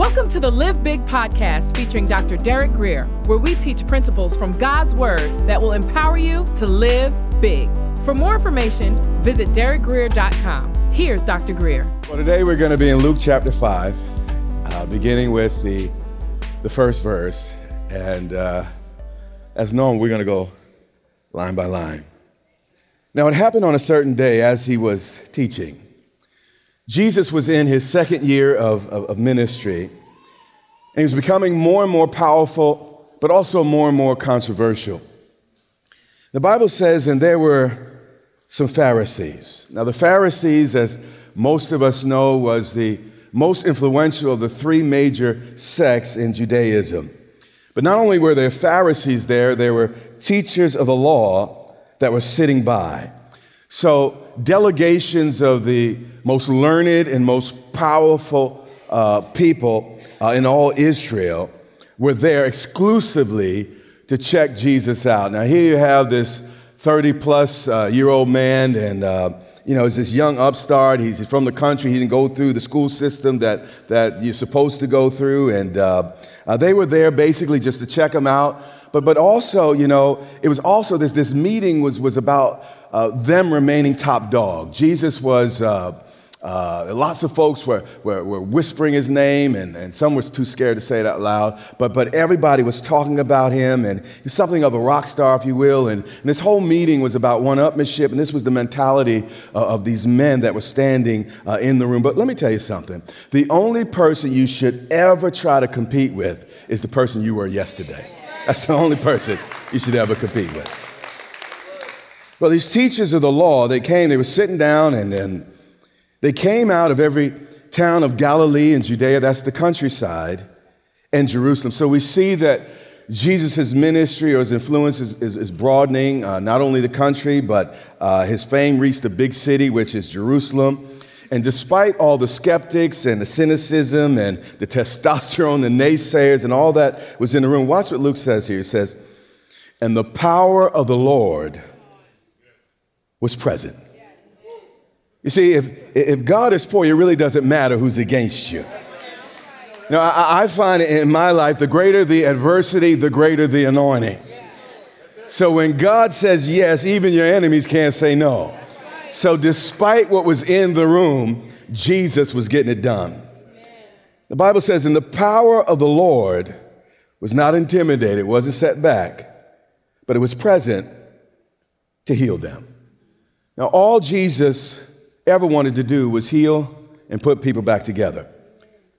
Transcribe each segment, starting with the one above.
Welcome to the Live Big podcast featuring Dr. Derek Greer, where we teach principles from God's Word that will empower you to live big. For more information, visit derekgreer.com. Here's Dr. Greer. Well, today we're going to be in Luke chapter 5, uh, beginning with the, the first verse. And uh, as known, we're going to go line by line. Now, it happened on a certain day as he was teaching. Jesus was in his second year of, of, of ministry, and he was becoming more and more powerful, but also more and more controversial. The Bible says, and there were some Pharisees. Now, the Pharisees, as most of us know, was the most influential of the three major sects in Judaism. But not only were there Pharisees there, there were teachers of the law that were sitting by. So, delegations of the most learned and most powerful uh, people uh, in all Israel were there exclusively to check Jesus out. Now, here you have this 30 plus uh, year old man, and uh, you know, he's this young upstart. He's from the country. He didn't go through the school system that, that you're supposed to go through. And uh, uh, they were there basically just to check him out. But, but also, you know, it was also this, this meeting was, was about uh, them remaining top dog. Jesus was, uh, uh, lots of folks were, were, were, whispering his name, and, and some was too scared to say it out loud. But, but everybody was talking about him, and he was something of a rock star, if you will. And, and this whole meeting was about one upmanship, and this was the mentality uh, of these men that were standing uh, in the room. But let me tell you something the only person you should ever try to compete with is the person you were yesterday. That's the only person you should ever compete with. Well, these teachers of the law, they came, they were sitting down, and then they came out of every town of Galilee and Judea, that's the countryside, and Jerusalem. So we see that Jesus' ministry or his influence is, is, is broadening, uh, not only the country, but uh, his fame reached the big city, which is Jerusalem. And despite all the skeptics and the cynicism and the testosterone, the naysayers, and all that was in the room, watch what Luke says here. He says, And the power of the Lord was present. You see, if, if God is for you, it really doesn't matter who's against you. Now, I, I find in my life, the greater the adversity, the greater the anointing. So when God says yes, even your enemies can't say no. So, despite what was in the room, Jesus was getting it done. The Bible says, and the power of the Lord was not intimidated, wasn't set back, but it was present to heal them. Now, all Jesus ever wanted to do was heal and put people back together,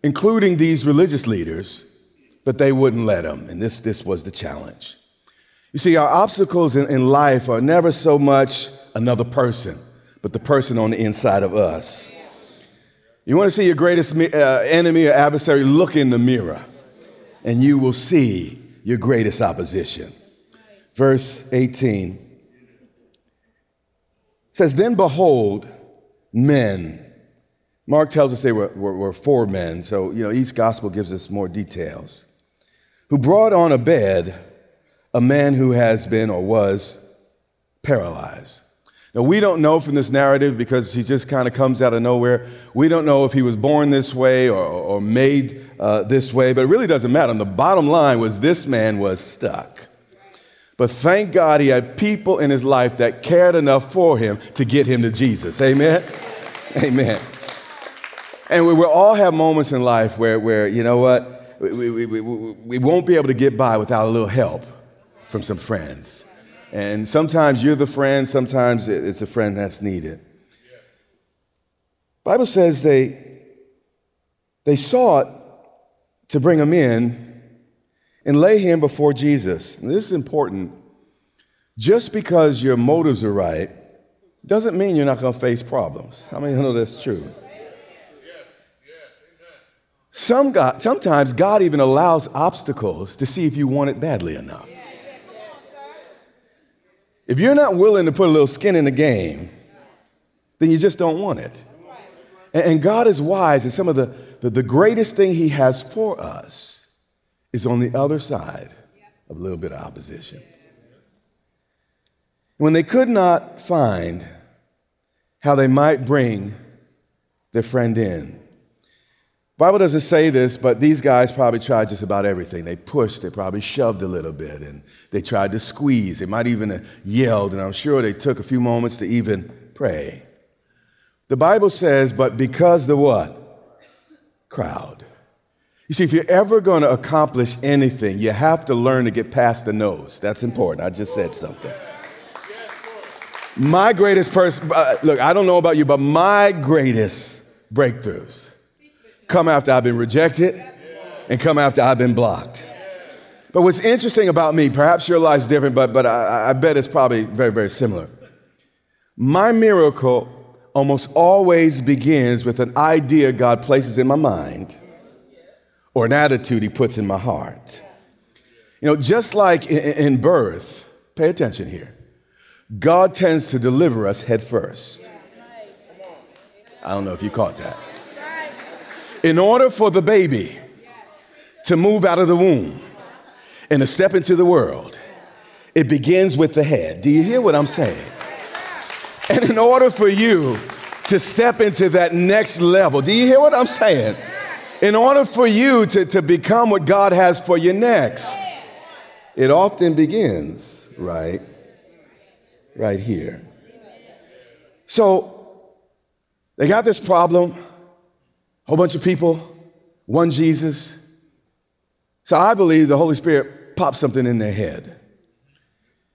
including these religious leaders, but they wouldn't let him. And this, this was the challenge. You see, our obstacles in, in life are never so much another person, but the person on the inside of us. You want to see your greatest uh, enemy or adversary? Look in the mirror, and you will see your greatest opposition. Verse 18 says, Then behold, men. Mark tells us they were, were, were, four men, so you know each gospel gives us more details. Who brought on a bed a man who has been or was paralyzed. Now, we don't know from this narrative because he just kind of comes out of nowhere. We don't know if he was born this way or, or made uh, this way, but it really doesn't matter. And the bottom line was this man was stuck. But thank God he had people in his life that cared enough for him to get him to Jesus. Amen? Amen. And we will all have moments in life where, where you know what, we, we, we, we won't be able to get by without a little help from some friends. And sometimes you're the friend, sometimes it's a friend that's needed. Bible says they, they sought to bring him in and lay him before Jesus. And this is important. Just because your motives are right doesn't mean you're not going to face problems. How many know that's true? Some God, sometimes God even allows obstacles to see if you want it badly enough. If you're not willing to put a little skin in the game, then you just don't want it. And, God is wise, and some of the, the, the greatest thing He has for us is on the other side of a little bit of opposition. When they could not find how they might bring their friend in, Bible doesn't say this, but these guys probably tried just about everything. They pushed, they probably shoved a little bit, and they tried to squeeze. They might even have yelled, and I'm sure they took a few moments to even pray. The Bible says, but because the what? Crowd. You see, if you're ever going to accomplish anything, you have to learn to get past the noes. That's important. I just said something. My greatest person, uh, look, I don't know about you, but my greatest breakthroughs come after I've been rejected and come after I've been blocked. But what's interesting about me, perhaps your life's different, but, but I, I bet it's probably very, very similar. My miracle almost always begins with an idea God places in my mind or an attitude He puts in my heart. You know, just like in, birth, pay attention here, God tends to deliver us head first. I don't know if you caught that. In order for the baby to move out of the womb and to step into the world, it begins with the head. Do you hear what I'm saying? And in order for you to step into that next level, do you hear what I'm saying? In order for you to, to become what God has for you next, it often begins right, right here. So they got this problem a whole bunch of people, one Jesus. So I believe the Holy Spirit popped something in their head.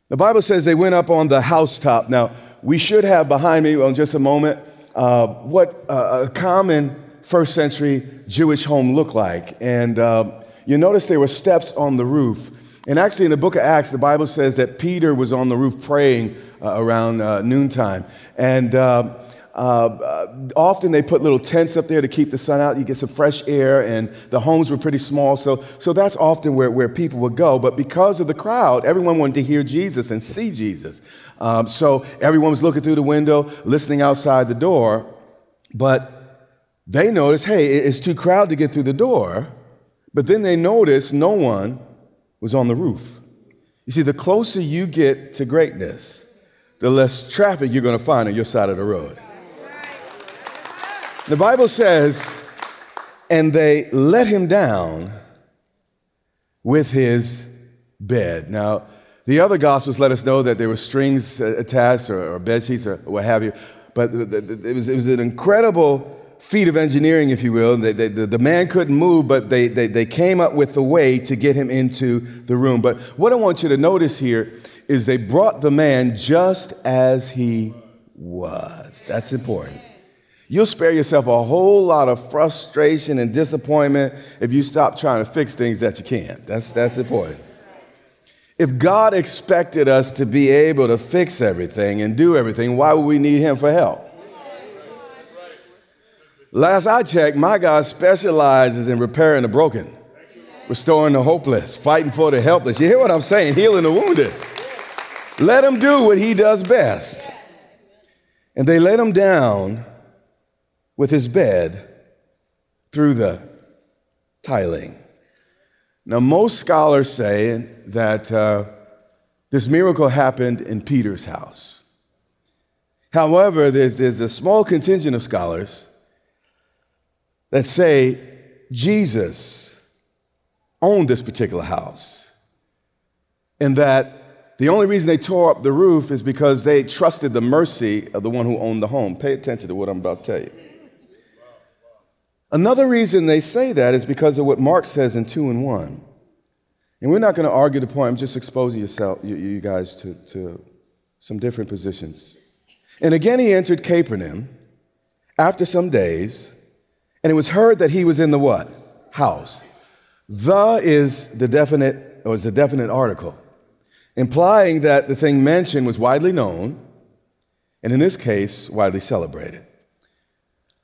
The Bible says they went up on the housetop. Now, we should have behind me, well, in just a moment, uh, what uh, a common first century Jewish home looked like. And uh, you notice there were steps on the roof. And actually, in the book of Acts, the Bible says that Peter was on the roof praying uh, around uh, noontime. And uh, uh, often they put little tents up there to keep the sun out. You get some fresh air, and the homes were pretty small. So, so that's often where, where people would go. But because of the crowd, everyone wanted to hear Jesus and see Jesus. Um, so everyone was looking through the window, listening outside the door. But they noticed, hey, it's too crowded to get through the door. But then they noticed no one was on the roof. You see, the closer you get to greatness, the less traffic you're going to find on your side of the road. The Bible says, and they let him down with his bed. Now, the other Gospels let us know that there were strings attached or, or bed sheets or what have you, but it was, it was an incredible feat of engineering, if you will. They, they, the, the man couldn't move, but they, they, they came up with a way to get him into the room. But what I want you to notice here is they brought the man just as he was. That's important. You'll spare yourself a whole lot of frustration and disappointment if you stop trying to fix things that you can't. That's, that's important. If God expected us to be able to fix everything and do everything, why would we need Him for help? Last I checked, my God specializes in repairing the broken, restoring the hopeless, fighting for the helpless. You hear what I'm saying? Healing the wounded. Let Him do what He does best. And they let Him down with his bed through the tiling. Now, most scholars say that uh, this miracle happened in Peter's house. However, there's, there's a small contingent of scholars that say Jesus owned this particular house, and that the only reason they tore up the roof is because they trusted the mercy of the one who owned the home. Pay attention to what I'm about to tell you. Another reason they say that is because of what Mark says in 2 and 1. And we're not going to argue the point, I'm just exposing yourself, you, you guys to, to some different positions. And again he entered Capernaum after some days, and it was heard that he was in the what? House. The is the definite, or is a definite article, implying that the thing mentioned was widely known, and in this case, widely celebrated.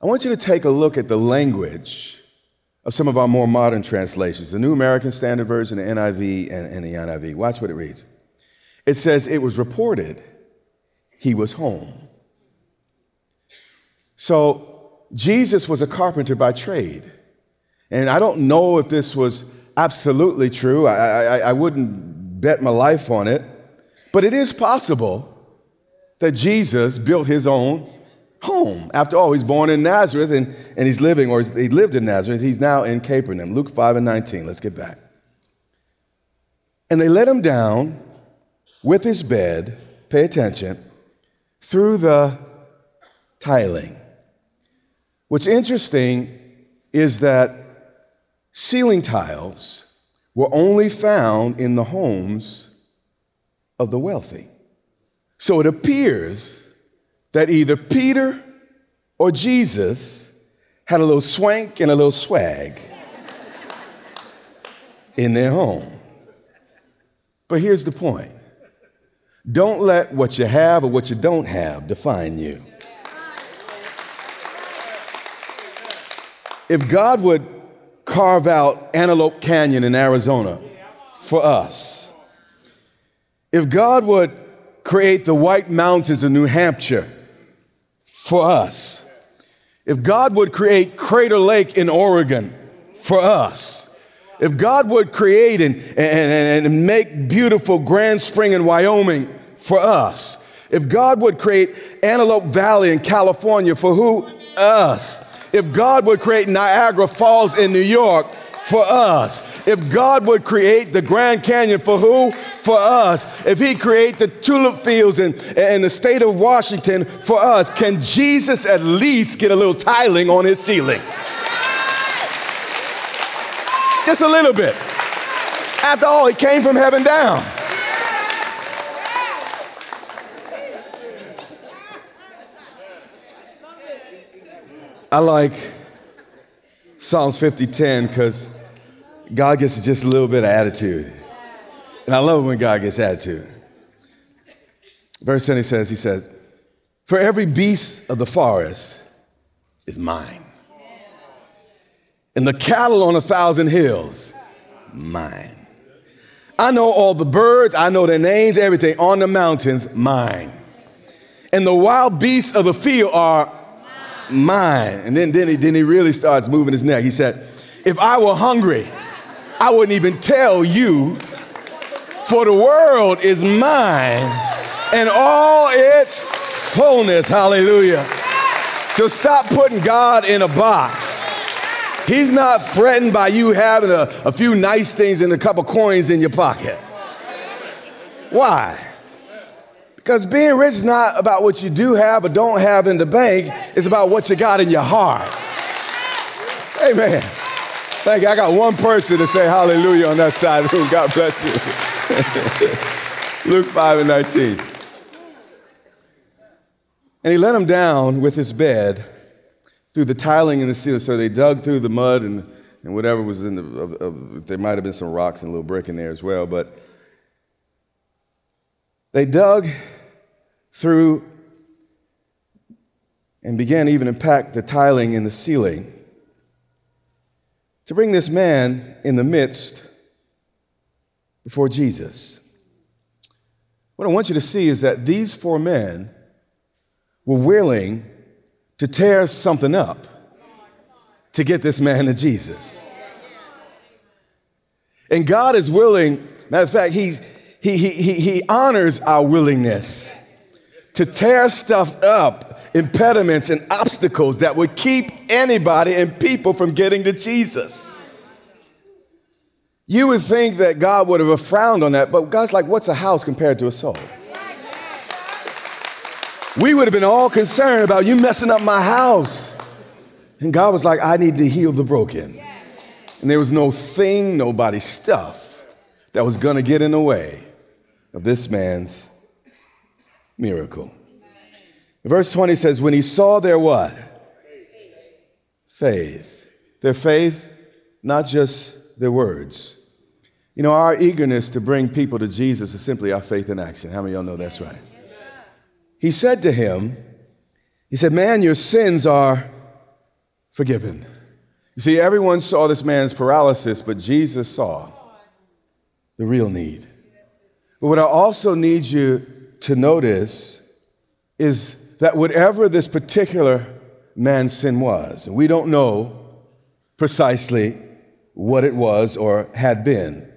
I want you to take a look at the language of some of our more modern translations, the New American Standard Version, the NIV, and, and the NIV. Watch what it reads. It says, It was reported he was home. So, Jesus was a carpenter by trade. And I don't know if this was absolutely true. I, I, I wouldn't bet my life on it. But it is possible that Jesus built his own home. After all, he's born in Nazareth and, and he's living, or he lived in Nazareth. He's now in Capernaum. Luke 5 and 19. Let's get back. And they let him down with his bed, pay attention, through the tiling. What's interesting is that ceiling tiles were only found in the homes of the wealthy. So it appears that either Peter or Jesus had a little swank and a little swag in their home. But here's the point don't let what you have or what you don't have define you. If God would carve out Antelope Canyon in Arizona for us, if God would create the White Mountains of New Hampshire for us, if God would create Crater Lake in Oregon for us, if God would create and, and, and make beautiful Grand Spring in Wyoming for us, if God would create Antelope Valley in California for who? Us. If God would create Niagara Falls in New York for us, if God would create the Grand Canyon for who? For us. If He create the tulip fields in, in the state of Washington for us, can Jesus at least get a little tiling on His ceiling? Just a little bit. After all, He came from heaven down. I like Psalms 50:10 because God gets just a little bit of attitude. And I love when God gets attitude. Verse 10 he says, he says, For every beast of the forest is mine. And the cattle on a thousand hills, mine. I know all the birds, I know their names, everything on the mountains, mine. And the wild beasts of the field are mine. And then, then, he, then he really starts moving his neck. He said, If I were hungry, I wouldn't even tell you, for the world is mine and all its fullness. Hallelujah. So stop putting God in a box. He's not threatened by you having a, a few nice things and a couple coins in your pocket. Why? Because being rich is not about what you do have or don't have in the bank, it's about what you got in your heart. Amen. Thank you. I got one person to say hallelujah on that side of the room. God bless you. Luke 5 and 19. And he let him down with his bed through the tiling in the ceiling. So they dug through the mud and, and whatever was in the, of, of, there might have been some rocks and a little brick in there as well. But they dug through and began even to pack the tiling in the ceiling to bring this man in the midst before Jesus. What I want you to see is that these four men were willing to tear something up to get this man to Jesus. And God is willing, matter of fact, he's, he, he, he, he honors our willingness to tear stuff up, impediments and obstacles that would keep anybody and people from getting to Jesus. You would think that God would have frowned on that, but God's like, what's a house compared to a soul? We would have been all concerned about you messing up my house. And God was like, I need to heal the broken. And there was no thing, nobody, stuff that was going to get in the way of this man's miracle. Verse 20 says, When he saw their what? Faith. Their faith, not just their words. You know, our eagerness to bring people to Jesus is simply our faith in action. How many of y'all know that's right? He said to him, He said, Man, your sins are forgiven. You see, everyone saw this man's paralysis, but Jesus saw the real need. But what I also need you to notice is that whatever this particular man's sin was, we don't know precisely what it was or had been,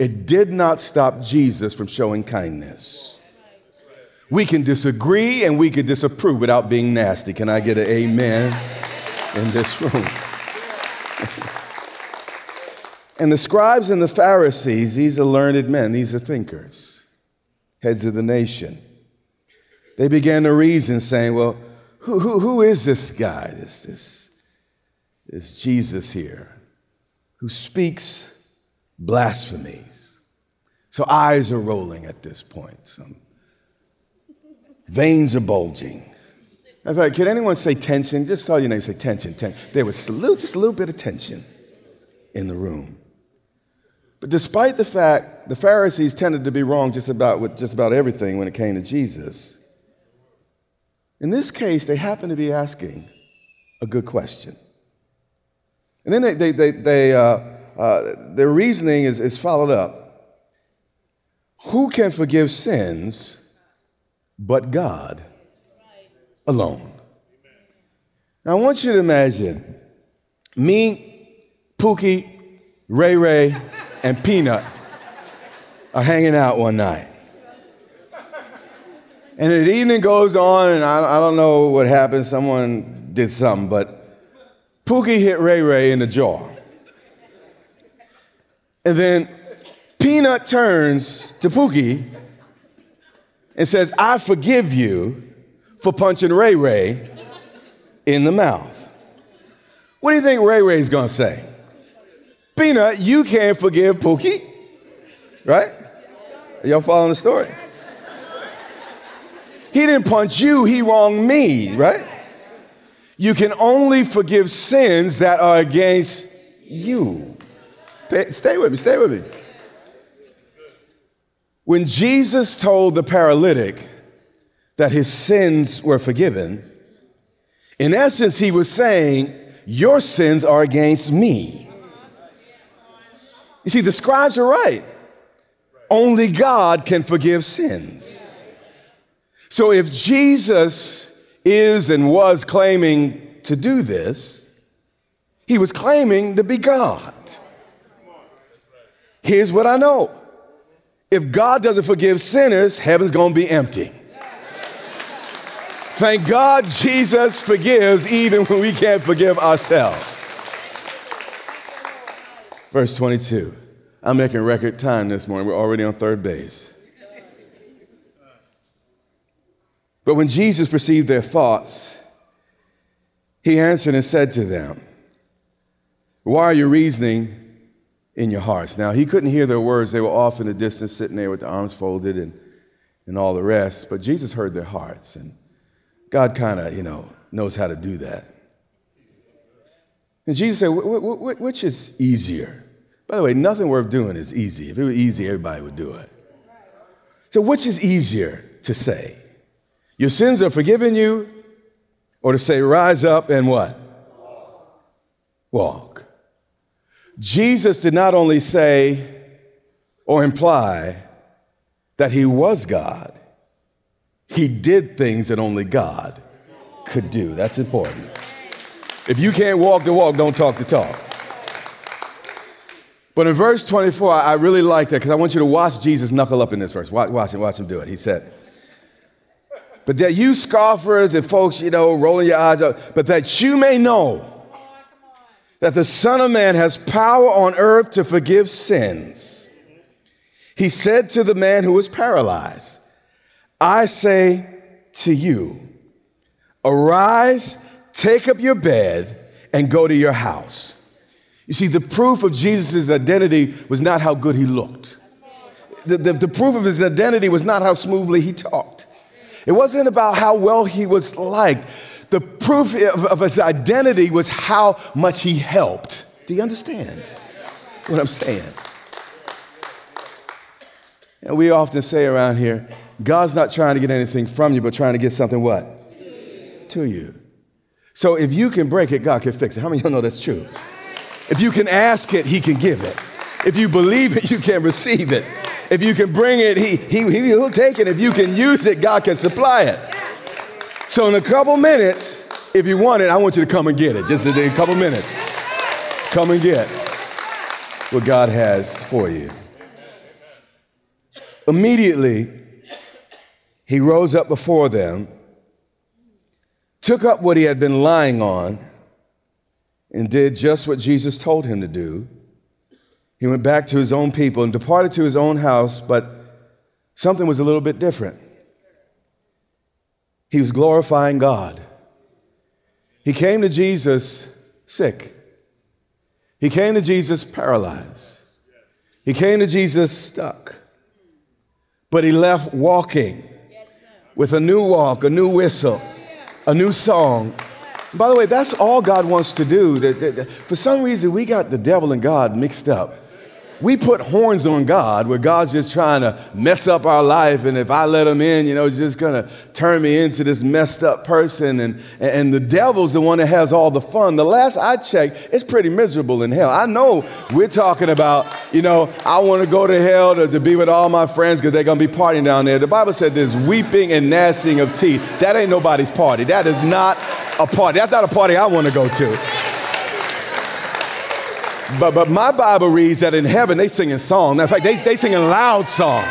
it did not stop Jesus from showing kindness. We can disagree and we can disapprove without being nasty. Can I get an amen in this room? And the scribes and the Pharisees, these are learned men, these are thinkers, heads of the nation. They began to reason, saying, Well, who, who, who is this guy, this, this, this Jesus here, who speaks blasphemies? So eyes are rolling at this point. Some veins are bulging. In fact, can anyone say tension? Just saw your name say tension, tension. There was a little, just a little bit of tension in the room. But despite the fact the Pharisees tended to be wrong just about with just about everything when it came to Jesus, in this case, they happen to be asking a good question. And then they, they, they, they uh, uh, their reasoning is, is followed up. Who can forgive sins but God alone? Now, I want you to imagine me, Pookie, Ray Ray, and Peanut are hanging out one night. And the evening goes on, and I, I don't know what happened. Someone did something, but Pookie hit Ray Ray in the jaw. And then Peanut turns to Pookie and says, I forgive you for punching Ray Ray in the mouth. What do you think Ray Ray's gonna say? Peanut, you can't forgive Pookie, right? Y'all following the story? He didn't punch you, he wronged me, right? You can only forgive sins that are against you. Stay with me, stay with me. When Jesus told the paralytic that his sins were forgiven, in essence, he was saying, Your sins are against me. You see, the scribes are right. Only God can forgive sins. So if Jesus is and was claiming to do this, he was claiming to be God. Here's what I know if God doesn't forgive sinners, heaven's gonna be empty. Thank God Jesus forgives even when we can't forgive ourselves. Verse 22. I'm making record time this morning. We're already on third base. But when Jesus perceived their thoughts, he answered and said to them, Why are you reasoning in your hearts? Now, he couldn't hear their words. They were off in the distance, sitting there with their arms folded and, and all the rest. But Jesus heard their hearts. And God kind of, you know, knows how to do that. And Jesus said, Which is easier? By the way, nothing worth doing is easy. If it were easy, everybody would do it. So, which is easier to say? Your sins are forgiven you, or to say, rise up and what? Walk. Jesus did not only say or imply that he was God, he did things that only God could do. That's important. If you can't walk the walk, don't talk the talk. But in verse 24, I really like that because I want you to watch Jesus knuckle up in this verse. Watch, watch him, watch him do it. He said, but that you scoffers and folks, you know, rolling your eyes up, but that you may know that the Son of Man has power on earth to forgive sins. He said to the man who was paralyzed, I say to you, arise, take up your bed, and go to your house. You see, the proof of Jesus' identity was not how good he looked. The, the, the proof of his identity was not how smoothly he talked. It wasn't about how well he was liked. The proof of, of his identity was how much he helped. Do you understand what I'm saying? And we often say around here, God's not trying to get anything from you, but trying to get something what? To you. To you. So if you can break it, God can fix it. How many of you know that's true? If you can ask it, He can give it. If you believe it, you can receive it. If you can bring it, he, he, he'll take it. If you can use it, God can supply it. So, in a couple minutes, if you want it, I want you to come and get it. Just in a couple minutes. Come and get what God has for you. Immediately, he rose up before them, took up what he had been lying on, and did just what Jesus told him to do. He went back to his own people and departed to his own house, but something was a little bit different. He was glorifying God. He came to Jesus sick. He came to Jesus paralyzed. He came to Jesus stuck. But he left walking with a new walk, a new whistle, a new song. By the way, that's all God wants to do. For some reason, we got the devil and God mixed up we put horns on God where God's just trying to mess up our life. And if I let him in, you know, he's just going to turn me into this messed up person. And, and the devil's the one that has all the fun. The last I checked, it's pretty miserable in hell. I know we're talking about, you know, I want to go to hell to, to be with all my friends because they're going to be partying down there. The Bible said there's weeping and gnashing of teeth. That ain't nobody's party. That is not a party. That's not a party I want to go to. But, but my Bible reads that in heaven they singing songs. In fact, they, they singing loud songs.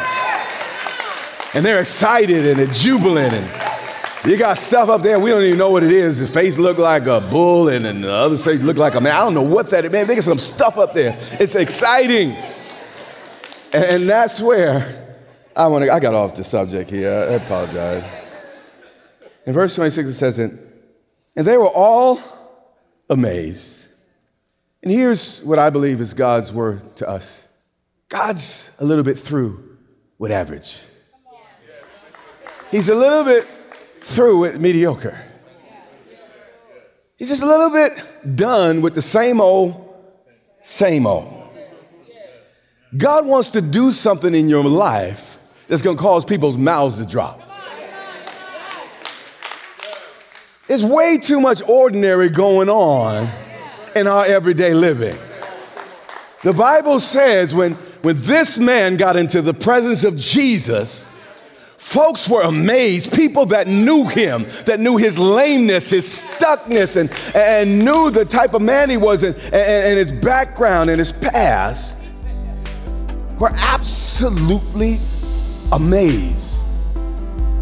And they're excited and they're jubilant. And you got stuff up there, we don't even know what it is. The face look like a bull and, and the other face look like a man. I don't know what that is. Man, they got some stuff up there. It's exciting. And, and that's where I want to, I got off the subject here. I apologize. In verse 26 it says, and they were all amazed and here's what I believe is God's word to us God's a little bit through with average, He's a little bit through with mediocre. He's just a little bit done with the same old, same old. God wants to do something in your life that's going to cause people's mouths to drop. There's way too much ordinary going on in our everyday living. The Bible says when, when this man got into the presence of Jesus, folks were amazed. People that knew him, that knew his lameness, his stuckness, and, and knew the type of man he was and, and, and his background and his past, were absolutely amazed.